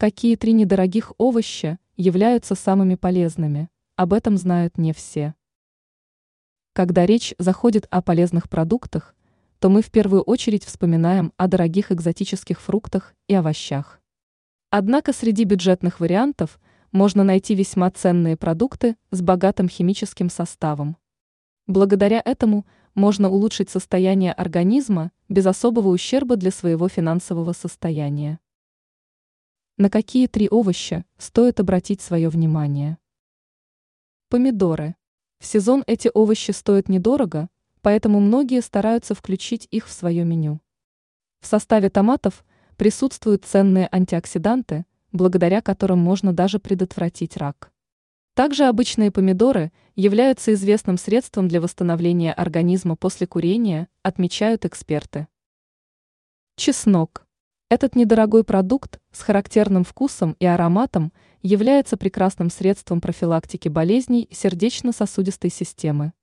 Какие три недорогих овоща являются самыми полезными? Об этом знают не все. Когда речь заходит о полезных продуктах, то мы в первую очередь вспоминаем о дорогих экзотических фруктах и овощах. Однако среди бюджетных вариантов можно найти весьма ценные продукты с богатым химическим составом. Благодаря этому можно улучшить состояние организма без особого ущерба для своего финансового состояния. На какие три овоща стоит обратить свое внимание? Помидоры. В сезон эти овощи стоят недорого, поэтому многие стараются включить их в свое меню. В составе томатов присутствуют ценные антиоксиданты, благодаря которым можно даже предотвратить рак. Также обычные помидоры являются известным средством для восстановления организма после курения, отмечают эксперты. Чеснок. Этот недорогой продукт с характерным вкусом и ароматом является прекрасным средством профилактики болезней сердечно-сосудистой системы.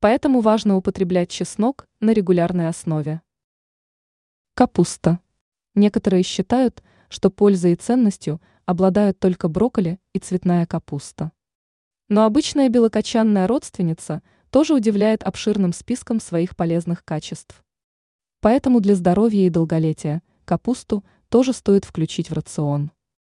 Поэтому важно употреблять чеснок на регулярной основе. Капуста. Некоторые считают, что пользой и ценностью обладают только брокколи и цветная капуста. Но обычная белокочанная родственница тоже удивляет обширным списком своих полезных качеств. Поэтому для здоровья и долголетия – Капусту тоже стоит включить в рацион.